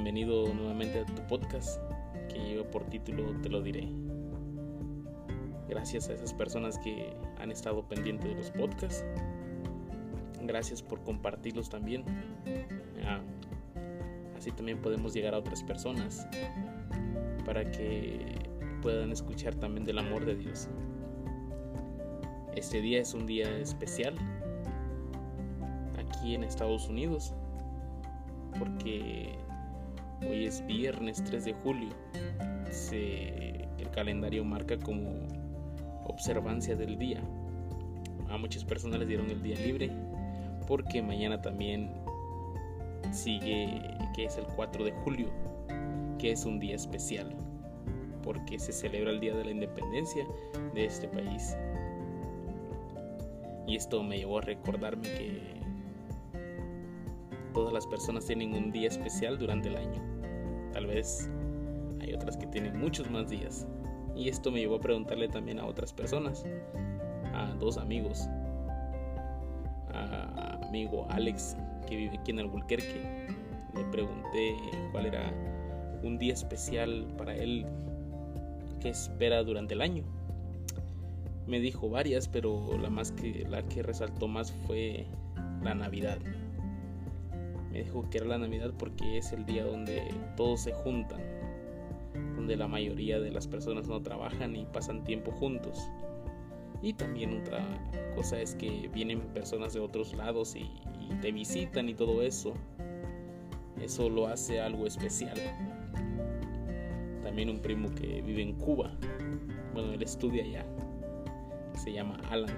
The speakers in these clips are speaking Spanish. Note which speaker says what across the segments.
Speaker 1: Bienvenido nuevamente a tu podcast que lleva por título Te lo diré. Gracias a esas personas que han estado pendientes de los podcasts. Gracias por compartirlos también. Ah, así también podemos llegar a otras personas para que puedan escuchar también del amor de Dios. Este día es un día especial aquí en Estados Unidos porque hoy es viernes 3 de julio. el calendario marca como observancia del día. A muchas personas les dieron el día libre porque mañana también sigue que es el 4 de julio, que es un día especial porque se celebra el Día de la Independencia de este país. Y esto me llevó a recordarme que todas las personas tienen un día especial durante el año. Tal vez hay otras que tienen muchos más días. Y esto me llevó a preguntarle también a otras personas, a dos amigos, a amigo Alex que vive aquí en Albuquerque. Le pregunté cuál era un día especial para él que espera durante el año. Me dijo varias, pero la más que la que resaltó más fue la Navidad. Me dijo que era la Navidad porque es el día donde todos se juntan, donde la mayoría de las personas no trabajan y pasan tiempo juntos. Y también otra cosa es que vienen personas de otros lados y, te visitan y todo eso. Eso lo hace algo especial también un primo que vive en Cuba. Bueno, él estudia allá. Se llama Alan.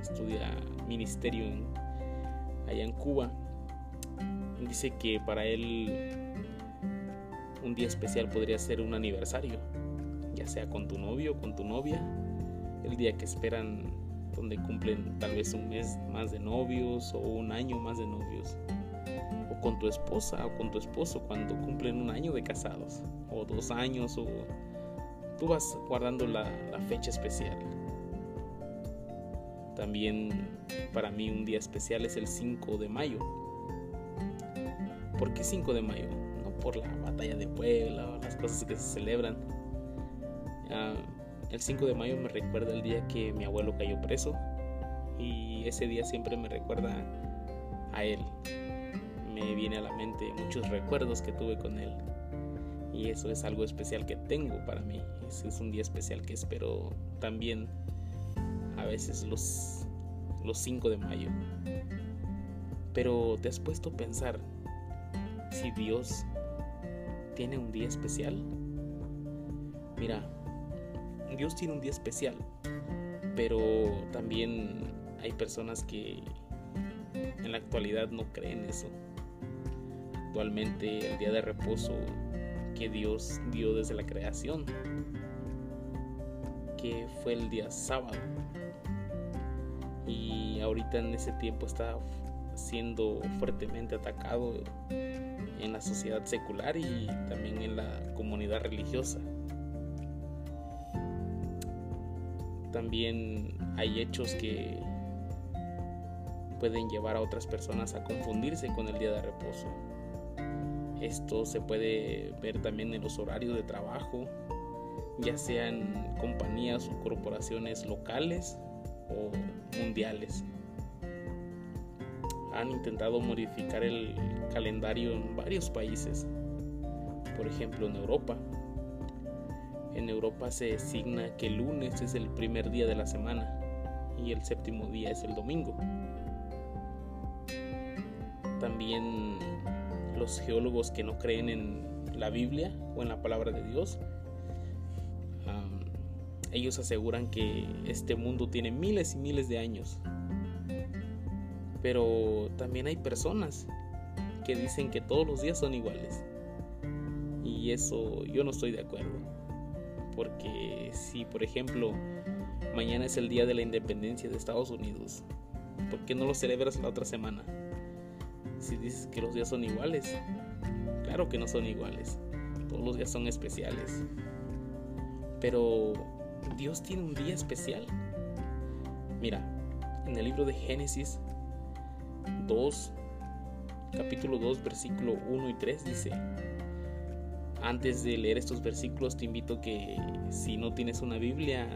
Speaker 1: Estudia ministerio allá en Cuba. Dice que para él un día especial podría ser un aniversario, ya sea con tu novio o con tu novia. El día que esperan donde cumplen tal vez un mes más de novios o un año más de novios con tu esposa o con tu esposo cuando cumplen un año de casados o dos años o tú vas guardando la, fecha especial. También para mí un día especial es el 5 de mayo. ¿Por qué 5 de mayo? No por la batalla de Puebla o las cosas que se celebran. El 5 de mayo me recuerda el día que mi abuelo cayó preso y ese día siempre me recuerda a él, me viene a la mente muchos recuerdos que tuve con él. Y eso es algo especial que tengo para mí. Ese es un día especial que espero también a veces los, los 5 de mayo. Pero te has puesto a pensar si Dios tiene un día especial. Mira, Dios tiene un día especial, pero también hay personas que en la actualidad no creen eso actualmente el día de reposo que Dios dio desde la creación, que fue el día sábado. Y ahorita en ese tiempo está siendo fuertemente atacado en la sociedad secular y también en la comunidad religiosa. También hay hechos que pueden llevar a otras personas a confundirse con el día de reposo. Esto se puede ver también en los horarios de trabajo, ya sean compañías o corporaciones locales o mundiales. Han intentado modificar el calendario en varios países, por ejemplo en Europa. En Europa se designa que el lunes es el primer día de la semana y el séptimo día es el domingo. También los geólogos que no creen en la Biblia o en la palabra de Dios, ellos aseguran que este mundo tiene miles y miles de años. Pero también hay personas que dicen que todos los días son iguales. Y eso yo no estoy de acuerdo. Porque si, por ejemplo, mañana es el día de la independencia de Estados Unidos, ¿por qué no lo celebras la otra semana? si dices que los días son iguales. Claro que no son iguales. Todos los días son especiales. Pero Dios tiene un día especial. Mira, en el libro de Génesis 2, capítulo 2, versículo 1 y 3 dice, antes de leer estos versículos te invito que si no tienes una Biblia,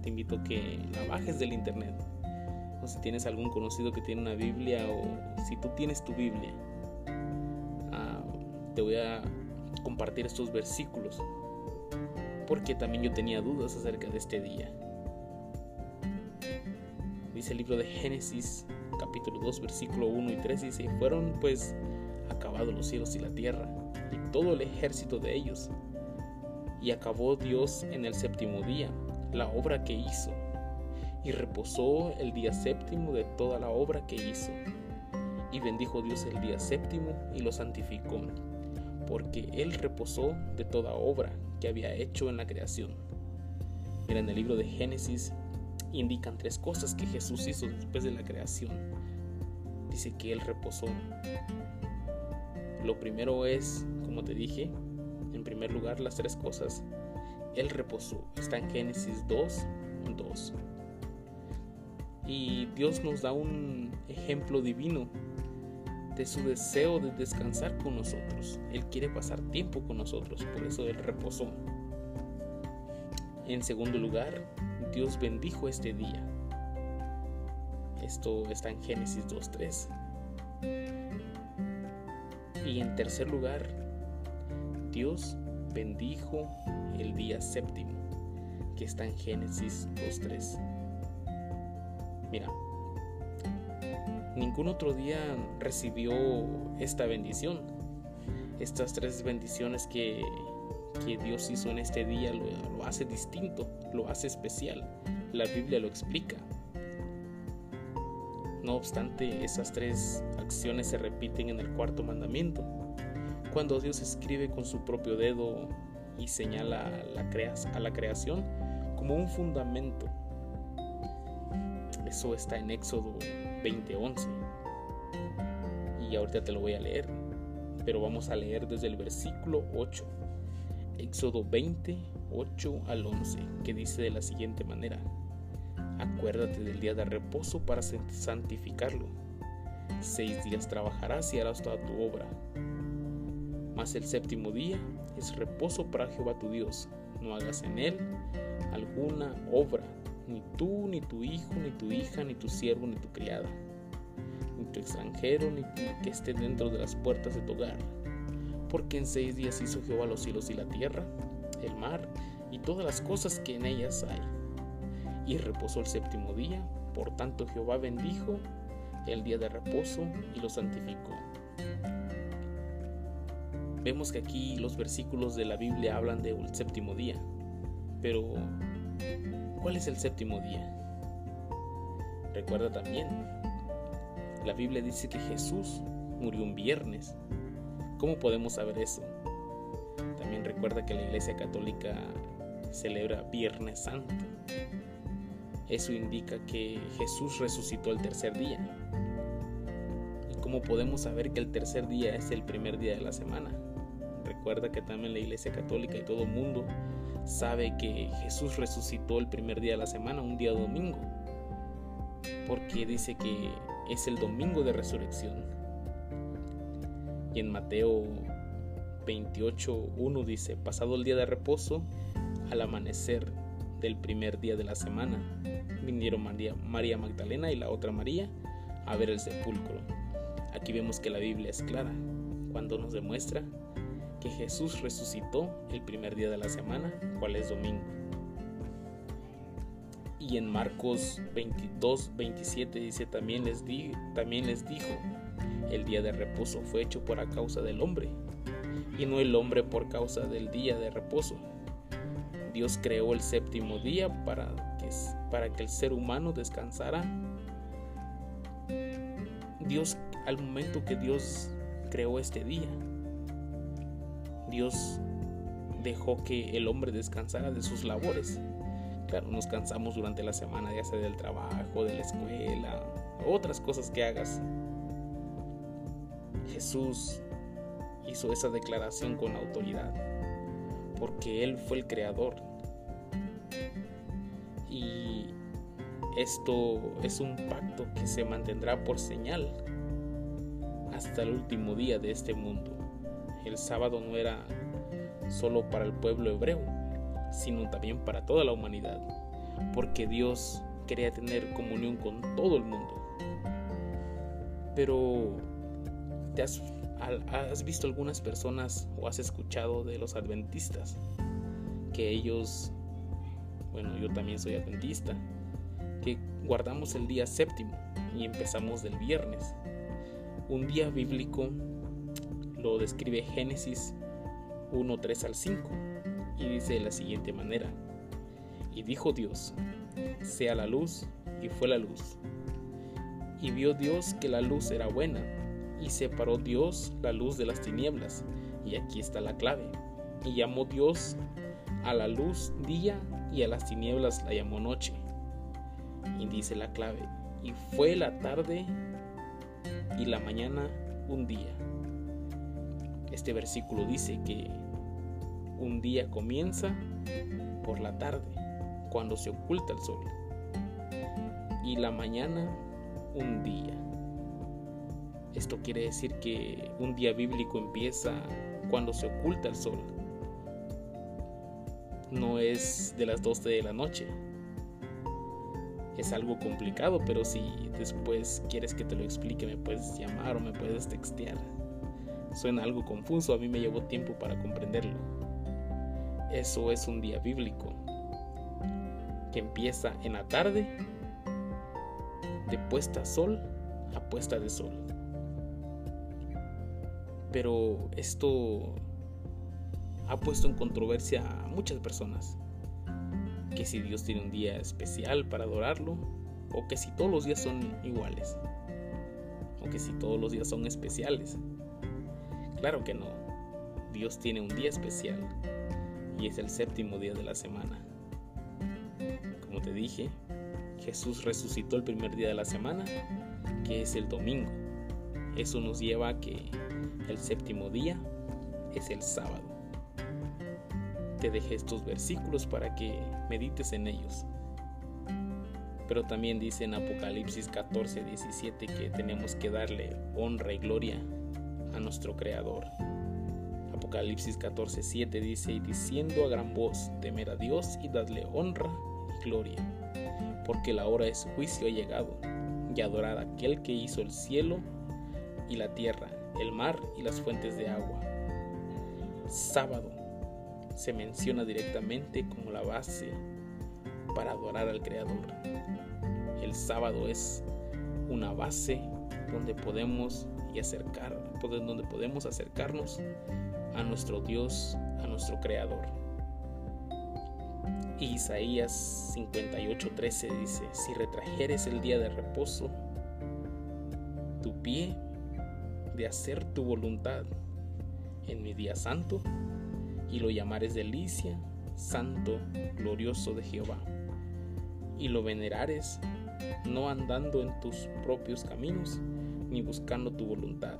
Speaker 1: te invito que la bajes del internet. O si tienes algún conocido que tiene una Biblia o si tú tienes tu Biblia, ah, te voy a compartir estos versículos porque también yo tenía dudas acerca de este día. Dice el libro de Génesis capítulo 2 versículo 1 y 3 dice, fueron pues acabados los cielos y la tierra y todo el ejército de ellos. Y acabó Dios en el séptimo día la obra que hizo, y reposó el día séptimo de toda la obra que hizo. Y bendijo Dios el día séptimo y lo santificó, porque Él reposó de toda obra que había hecho en la creación. Mira, en el libro de Génesis indican tres cosas que Jesús hizo después de la creación. Dice que Él reposó. Lo primero es, como te dije, en primer lugar las tres cosas él reposó. Está en Génesis 2, 2. Y Dios nos da un ejemplo divino de su deseo de descansar con nosotros. Él quiere pasar tiempo con nosotros, por eso Él reposó. En segundo lugar, Dios bendijo este día. Esto está en Génesis 2.3. Y en tercer lugar, Dios bendijo el día séptimo, que está en Génesis 2.3. Mira, ningún otro día recibió esta bendición. Estas tres bendiciones que, que Dios hizo en este día lo, hace distinto, lo hace especial. La Biblia lo explica. No obstante, esas tres acciones se repiten en el cuarto mandamiento cuando Dios escribe con su propio dedo y señala a la creación como un fundamento. Eso está en Éxodo 20:11. Y ahorita te lo voy a leer, pero vamos a leer desde el versículo 8. Éxodo 20, 8 al 11, que dice de la siguiente manera. Acuérdate del día de reposo para santificarlo. Seis días trabajarás y harás toda tu obra mas el séptimo día es reposo para Jehová tu Dios. No hagas en él alguna obra, ni tú, ni tu hijo, ni tu hija, ni tu siervo, ni tu criada, ni tu extranjero, ni que esté dentro de las puertas de tu hogar. Porque en seis días hizo Jehová los cielos y la tierra, el mar y todas las cosas que en ellas hay. Y reposó el séptimo día, por tanto Jehová bendijo el día de reposo y lo santificó. Vemos que aquí los versículos de la Biblia hablan del séptimo día. Pero, ¿cuál es el séptimo día? Recuerda también, la Biblia dice que Jesús murió un viernes. ¿Cómo podemos saber eso? También recuerda que la Iglesia Católica celebra Viernes Santo. Eso indica que Jesús resucitó el tercer día. ¿Y cómo podemos saber que el tercer día es el primer día de la semana? Recuerda que también la Iglesia Católica y todo el mundo sabe que Jesús resucitó el primer día de la semana, un día domingo, porque dice que es el domingo de resurrección. Y en Mateo 28.1 dice, pasado el día de reposo, al amanecer del primer día de la semana, vinieron María, María Magdalena y la otra María a ver el sepulcro. Aquí vemos que la Biblia es clara cuando nos demuestra que Jesús resucitó el primer día de la semana, cual es domingo. Y en Marcos 22, 27 dice, también les, di, también les dijo, el día de reposo fue hecho por causa del hombre, y no el hombre por causa del día de reposo. Dios creó el séptimo día para que, para que el ser humano descansara. Dios, al momento que Dios creó este día, Dios dejó que el hombre descansara de sus labores. Claro, nos cansamos durante la semana, ya sea del trabajo, de la escuela, otras cosas que hagas. Jesús hizo esa declaración con autoridad, porque Él fue el creador. Y esto es un pacto que se mantendrá por señal hasta el último día de este mundo. El sábado no era solo para el pueblo hebreo, sino también para toda la humanidad, porque Dios quería tener comunión con todo el mundo. Pero, ¿te has, has visto algunas personas o has escuchado de los adventistas? Que ellos, bueno, yo también soy adventista, que guardamos el día séptimo y empezamos del viernes. Un día bíblico lo describe Génesis 1, 3 al 5 y dice de la siguiente manera. Y dijo Dios, sea la luz, y fue la luz. Y vio Dios que la luz era buena, y separó Dios la luz de las tinieblas. Y aquí está la clave. Y llamó Dios a la luz día y a las tinieblas la llamó noche. Y dice la clave, y fue la tarde y la mañana un día. Este versículo dice que un día comienza por la tarde, cuando se oculta el sol, y la mañana un día. Esto quiere decir que un día bíblico empieza cuando se oculta el sol. No es de las 12 de la noche. Es algo complicado, pero si después quieres que te lo explique, me puedes llamar o me puedes textear. Suena algo confuso, a mí me llevó tiempo para comprenderlo. Eso es un día bíblico que empieza en la tarde de puesta sol a puesta de sol. Pero esto ha puesto en controversia a muchas personas. Que si Dios tiene un día especial para adorarlo, o que si todos los días son iguales, o que si todos los días son especiales. Claro que no. Dios tiene un día especial y es el séptimo día de la semana. Como te dije, Jesús resucitó el primer día de la semana, que es el domingo. Eso nos lleva a que el séptimo día es el sábado. Te dejé estos versículos para que medites en ellos. Pero también dice en Apocalipsis 14, 17 que tenemos que darle honra y gloria a nuestro Creador. Apocalipsis 14, 7 dice, y diciendo a gran voz, temer a Dios y dadle honra y gloria, porque la hora de su juicio ha llegado, y adorar a aquel que hizo el cielo y la tierra, el mar y las fuentes de agua. Sábado se menciona directamente como la base para adorar al Creador. El sábado es una base donde podemos y acercar, donde podemos acercarnos a nuestro Dios, a nuestro Creador. Isaías 58:13 dice, si retrajeres el día de reposo, tu pie de hacer tu voluntad en mi día santo, y lo llamares delicia, santo, glorioso de Jehová, y lo venerares, no andando en tus propios caminos, ni buscando tu voluntad,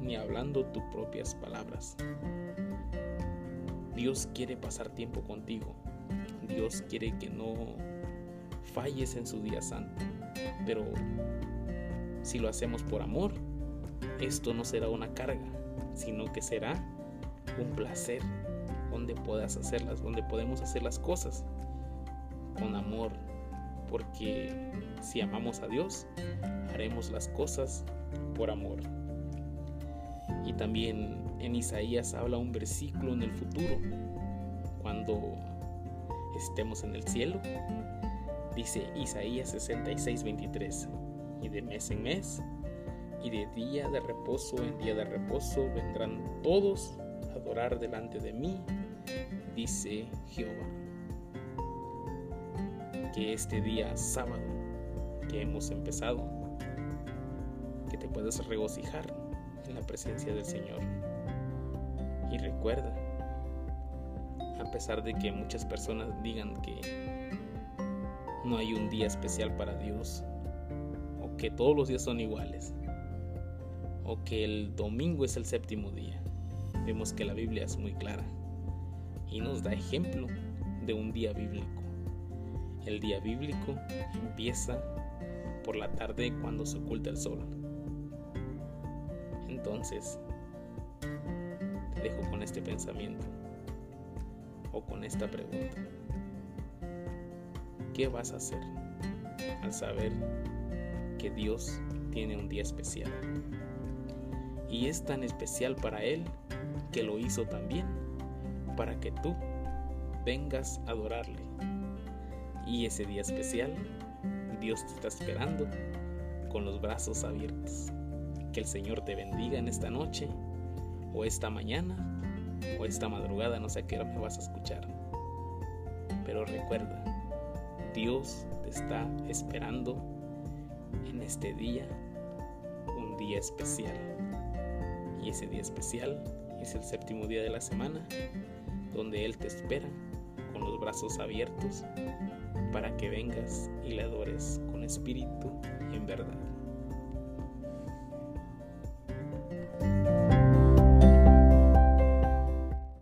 Speaker 1: ni hablando tus propias palabras. Dios quiere pasar tiempo contigo. Dios quiere que no falles en su día santo. Pero si lo hacemos por amor, esto no será una carga, sino que será un placer donde puedas hacerlas, donde podemos hacer las cosas con amor, porque si amamos a Dios, haremos las cosas por amor. Y también en Isaías habla un versículo en el futuro, cuando estemos en el cielo. Dice Isaías 66, 23, y de mes en mes, y de día de reposo en día de reposo vendrán todos a adorar delante de mí, dice Jehová. Que este día sábado que hemos empezado, que te puedas regocijar en la presencia del Señor. Y recuerda, a pesar de que muchas personas digan que no hay un día especial para Dios, o que todos los días son iguales, o que el domingo es el séptimo día, vemos que la Biblia es muy clara y nos da ejemplo de un día bíblico. El día bíblico empieza por la tarde cuando se oculta el sol Entonces, te dejo con este pensamiento o con esta pregunta. ¿Qué vas a hacer al saber que Dios tiene un día especial? Y es tan especial para Él que lo hizo también para que tú vengas a adorarle. Y ese día especial, Dios te está esperando con los brazos abiertos. Que el Señor te bendiga en esta noche, o esta mañana, o esta madrugada, no sé a qué hora me vas a escuchar. Pero recuerda, Dios te está esperando en este día, un día especial. Y ese día especial es el séptimo día de la semana, donde Él te espera con los brazos abiertos para que vengas y le adores con espíritu y en verdad.